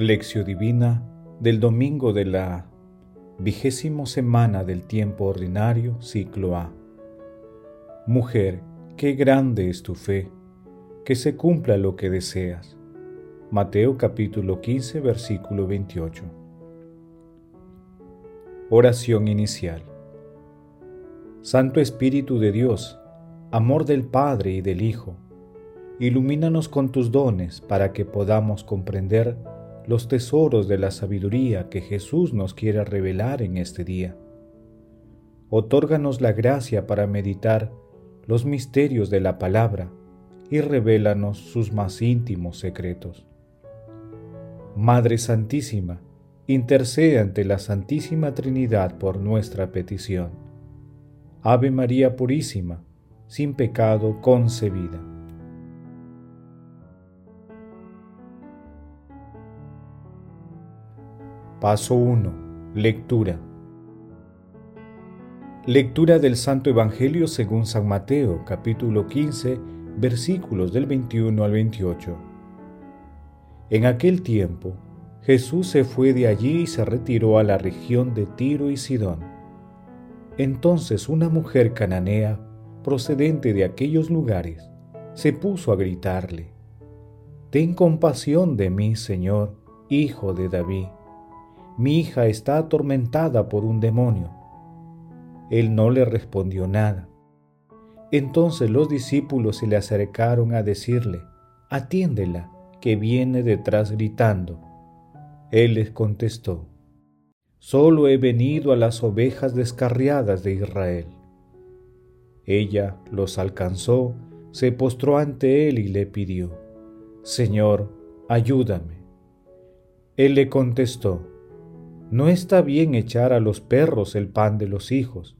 Lección Divina del domingo de la vigésimo semana del tiempo ordinario, ciclo A. Mujer, qué grande es tu fe, que se cumpla lo que deseas. Mateo capítulo 15, versículo 28. Oración inicial. Santo Espíritu de Dios, amor del Padre y del Hijo, ilumínanos con tus dones para que podamos comprender los tesoros de la sabiduría que Jesús nos quiere revelar en este día. Otórganos la gracia para meditar los misterios de la palabra y revélanos sus más íntimos secretos. Madre Santísima, intercede ante la Santísima Trinidad por nuestra petición. Ave María Purísima, sin pecado concebida. Paso 1. Lectura. Lectura del Santo Evangelio según San Mateo, capítulo 15, versículos del 21 al 28. En aquel tiempo, Jesús se fue de allí y se retiró a la región de Tiro y Sidón. Entonces una mujer cananea, procedente de aquellos lugares, se puso a gritarle, Ten compasión de mí, Señor, hijo de David mi hija está atormentada por un demonio. Él no le respondió nada. Entonces los discípulos se le acercaron a decirle, atiéndela, que viene detrás gritando. Él les contestó, solo he venido a las ovejas descarriadas de Israel. Ella los alcanzó, se postró ante él y le pidió, Señor, ayúdame. Él le contestó, no está bien echar a los perros el pan de los hijos.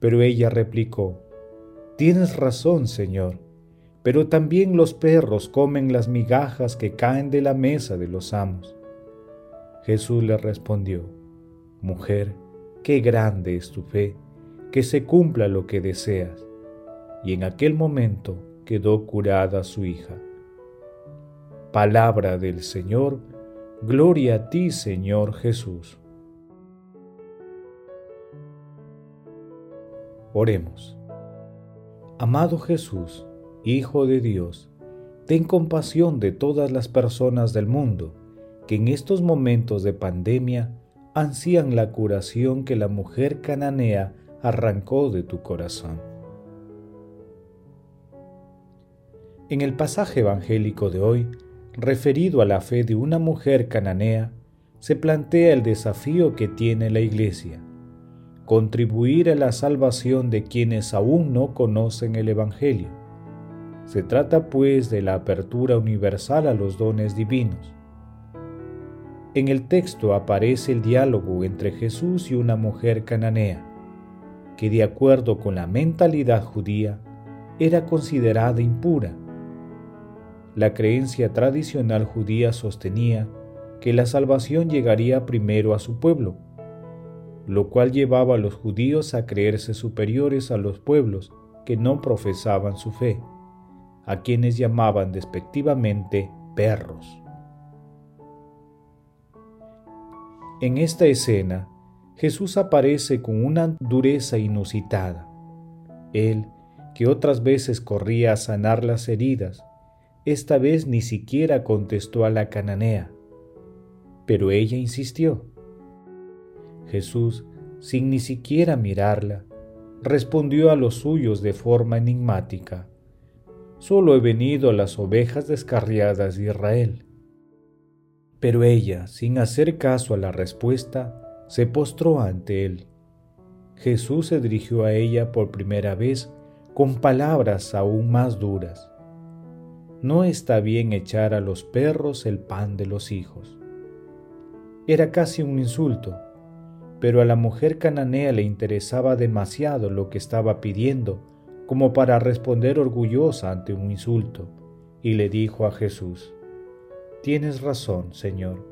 Pero ella replicó, Tienes razón, Señor, pero también los perros comen las migajas que caen de la mesa de los amos. Jesús le respondió, Mujer, qué grande es tu fe, que se cumpla lo que deseas. Y en aquel momento quedó curada su hija. Palabra del Señor, Gloria a ti, Señor Jesús. Oremos. Amado Jesús, Hijo de Dios, ten compasión de todas las personas del mundo que en estos momentos de pandemia ansían la curación que la mujer cananea arrancó de tu corazón. En el pasaje evangélico de hoy, referido a la fe de una mujer cananea, se plantea el desafío que tiene la Iglesia, contribuir a la salvación de quienes aún no conocen el Evangelio. Se trata pues de la apertura universal a los dones divinos. En el texto aparece el diálogo entre Jesús y una mujer cananea, que de acuerdo con la mentalidad judía era considerada impura la creencia tradicional judía sostenía que la salvación llegaría primero a su pueblo, lo cual llevaba a los judíos a creerse superiores a los pueblos que no profesaban su fe, a quienes llamaban despectivamente perros. En esta escena, Jesús aparece con una dureza inusitada. Él, que otras veces corría a sanar las heridas, esta vez ni siquiera contestó a la cananea, pero ella insistió. Jesús, sin ni siquiera mirarla, respondió a los suyos de forma enigmática. Solo he venido a las ovejas descarriadas de Israel. Pero ella, sin hacer caso a la respuesta, se postró ante él. Jesús se dirigió a ella por primera vez con palabras aún más duras no está bien echar a los perros el pan de los hijos. Era casi un insulto, pero a la mujer cananea le interesaba demasiado lo que estaba pidiendo como para responder orgullosa ante un insulto, y le dijo a Jesús, Tienes razón, Señor,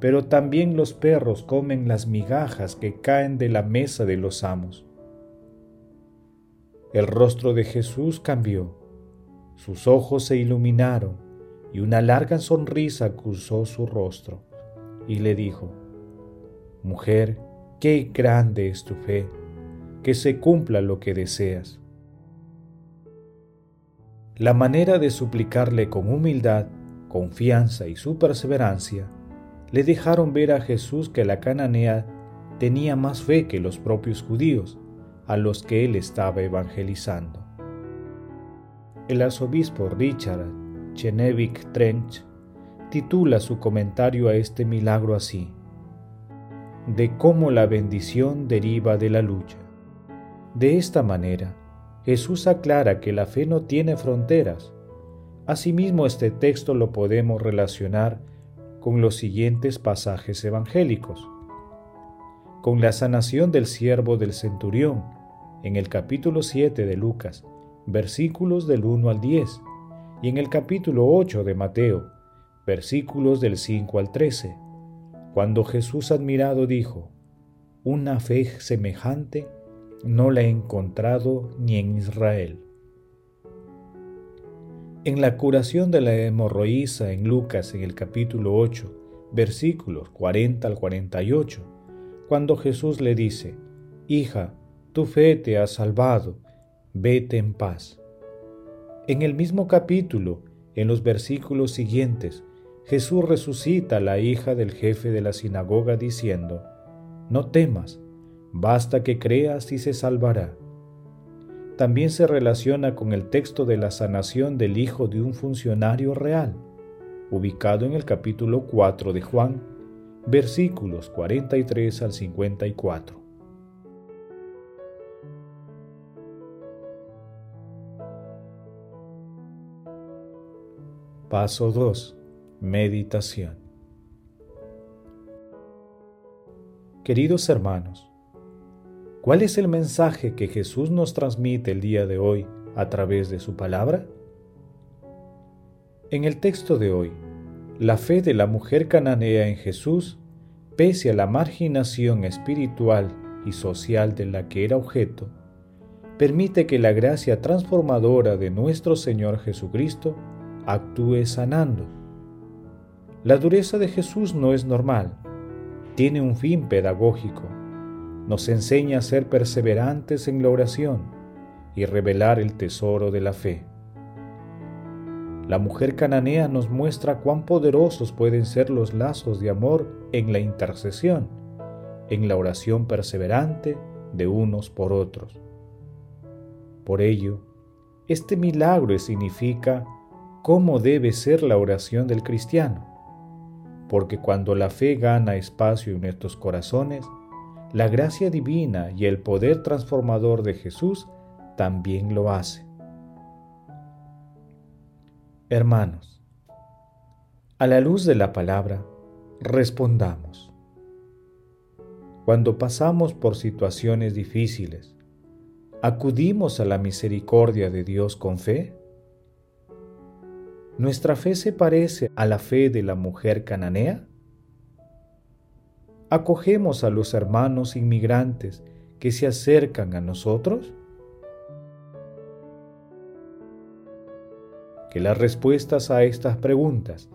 pero también los perros comen las migajas que caen de la mesa de los amos. El rostro de Jesús cambió sus ojos se iluminaron y una larga sonrisa cruzó su rostro, y le dijo, Mujer, qué grande es tu fe, que se cumpla lo que deseas. La manera de suplicarle con humildad, confianza y su perseverancia le dejaron ver a Jesús que la cananea tenía más fe que los propios judíos, a los que él estaba evangelizando. El arzobispo Richard Chenevik Trench titula su comentario a este milagro así, de cómo la bendición deriva de la lucha. De esta manera, Jesús aclara que la fe no tiene fronteras. Asimismo, este texto lo podemos relacionar con los siguientes pasajes evangélicos. Con la sanación del siervo del centurión, en el capítulo 7 de Lucas, versículos del 1 al 10, y en el capítulo 8 de Mateo, versículos del 5 al 13, cuando Jesús admirado dijo, Una fe semejante no la he encontrado ni en Israel. En la curación de la hemorroísa en Lucas en el capítulo 8, versículos 40 al 48, cuando Jesús le dice, Hija, tu fe te ha salvado, vete en paz. En el mismo capítulo, en los versículos siguientes, Jesús resucita a la hija del jefe de la sinagoga diciendo, No temas, basta que creas y se salvará también se relaciona con el texto de la sanación del hijo de un funcionario real, ubicado en el capítulo 4 de Juan, versículos 43 al 54. Paso 2. Meditación. Queridos hermanos, ¿Cuál es el mensaje que Jesús nos transmite el día de hoy a través de su palabra? En el texto de hoy, la fe de la mujer cananea en Jesús, pese a la marginación espiritual y social de la que era objeto, permite que la gracia transformadora de nuestro Señor Jesucristo actúe sanando. La dureza de Jesús no es normal, tiene un fin pedagógico nos enseña a ser perseverantes en la oración y revelar el tesoro de la fe. La mujer cananea nos muestra cuán poderosos pueden ser los lazos de amor en la intercesión, en la oración perseverante de unos por otros. Por ello, este milagro significa cómo debe ser la oración del cristiano, porque cuando la fe gana espacio en nuestros corazones, la gracia divina y el poder transformador de Jesús también lo hace. Hermanos, a la luz de la palabra, respondamos. Cuando pasamos por situaciones difíciles, ¿acudimos a la misericordia de Dios con fe? ¿Nuestra fe se parece a la fe de la mujer cananea? acogemos a los hermanos inmigrantes que se acercan a nosotros? Que las respuestas a estas preguntas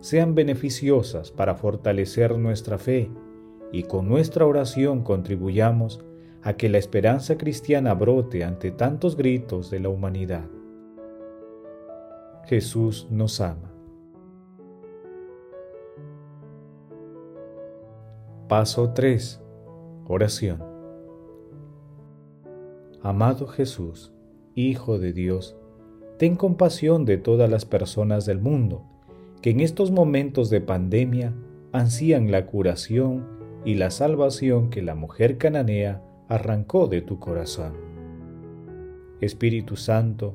sean beneficiosas para fortalecer nuestra fe y con nuestra oración contribuyamos a que la esperanza cristiana brote ante tantos gritos de la humanidad. Jesús nos ama. Paso 3. Oración. Amado Jesús, Hijo de Dios, ten compasión de todas las personas del mundo que en estos momentos de pandemia ansían la curación y la salvación que la mujer cananea arrancó de tu corazón. Espíritu Santo,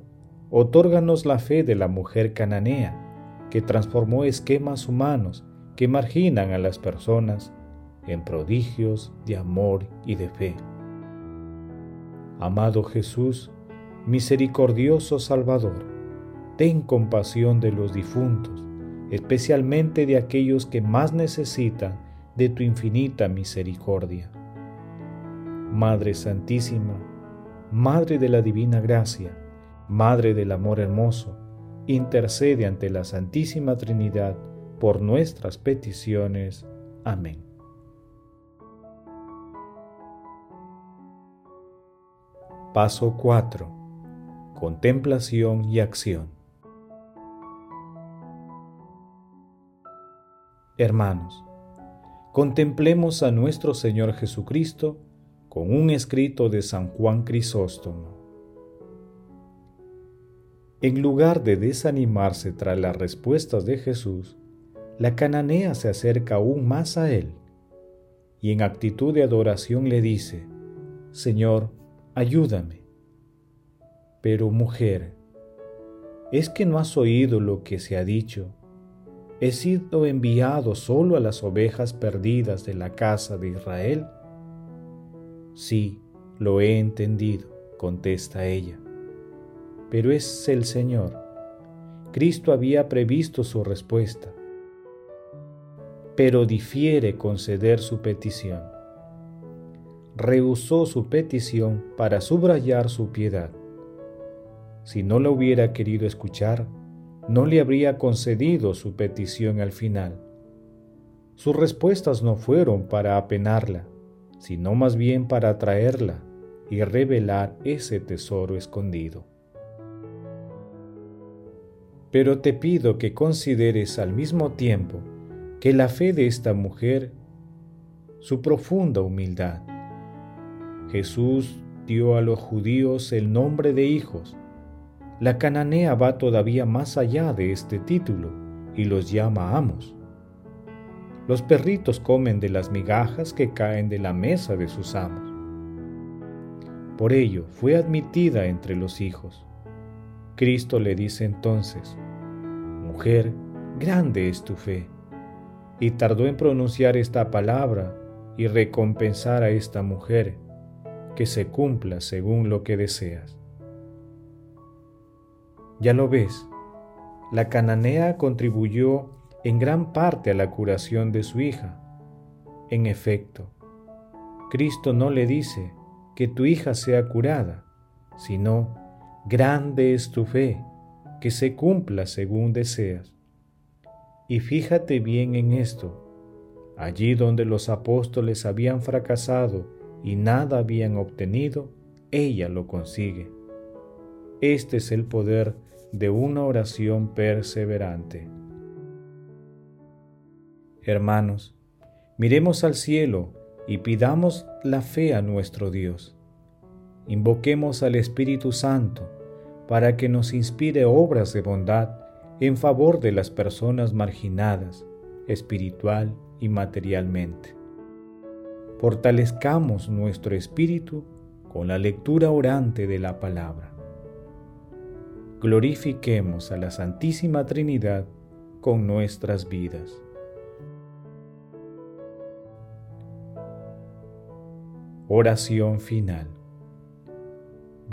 otórganos la fe de la mujer cananea, que transformó esquemas humanos que marginan a las personas en prodigios de amor y de fe. Amado Jesús, misericordioso Salvador, ten compasión de los difuntos, especialmente de aquellos que más necesitan de tu infinita misericordia. Madre Santísima, Madre de la Divina Gracia, Madre del Amor Hermoso, intercede ante la Santísima Trinidad por nuestras peticiones. Amén. Paso 4. Contemplación y acción. Hermanos, contemplemos a nuestro Señor Jesucristo con un escrito de San Juan Crisóstomo. En lugar de desanimarse tras las respuestas de Jesús, la cananea se acerca aún más a él y en actitud de adoración le dice, Señor, ayúdame. Pero mujer, ¿es que no has oído lo que se ha dicho? He sido enviado solo a las ovejas perdidas de la casa de Israel. Sí, lo he entendido, contesta ella. Pero es el Señor. Cristo había previsto su respuesta, pero difiere conceder su petición. Rehusó su petición para subrayar su piedad. Si no la hubiera querido escuchar, no le habría concedido su petición al final. Sus respuestas no fueron para apenarla, sino más bien para atraerla y revelar ese tesoro escondido. Pero te pido que consideres al mismo tiempo que la fe de esta mujer, su profunda humildad. Jesús dio a los judíos el nombre de hijos. La cananea va todavía más allá de este título y los llama amos. Los perritos comen de las migajas que caen de la mesa de sus amos. Por ello fue admitida entre los hijos. Cristo le dice entonces, Mujer, grande es tu fe. Y tardó en pronunciar esta palabra y recompensar a esta mujer, que se cumpla según lo que deseas. Ya lo ves, la cananea contribuyó en gran parte a la curación de su hija. En efecto, Cristo no le dice que tu hija sea curada, sino, grande es tu fe, que se cumpla según deseas. Y fíjate bien en esto, allí donde los apóstoles habían fracasado y nada habían obtenido, ella lo consigue. Este es el poder de una oración perseverante. Hermanos, miremos al cielo y pidamos la fe a nuestro Dios. Invoquemos al Espíritu Santo para que nos inspire obras de bondad en favor de las personas marginadas, espiritual y materialmente. Fortalezcamos nuestro espíritu con la lectura orante de la palabra. Glorifiquemos a la Santísima Trinidad con nuestras vidas. Oración final.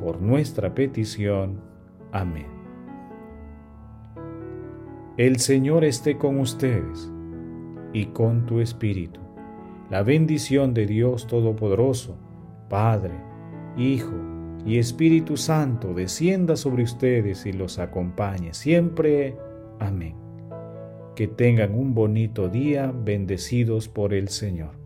por nuestra petición. Amén. El Señor esté con ustedes y con tu espíritu. La bendición de Dios Todopoderoso, Padre, Hijo y Espíritu Santo descienda sobre ustedes y los acompañe siempre. Amén. Que tengan un bonito día bendecidos por el Señor.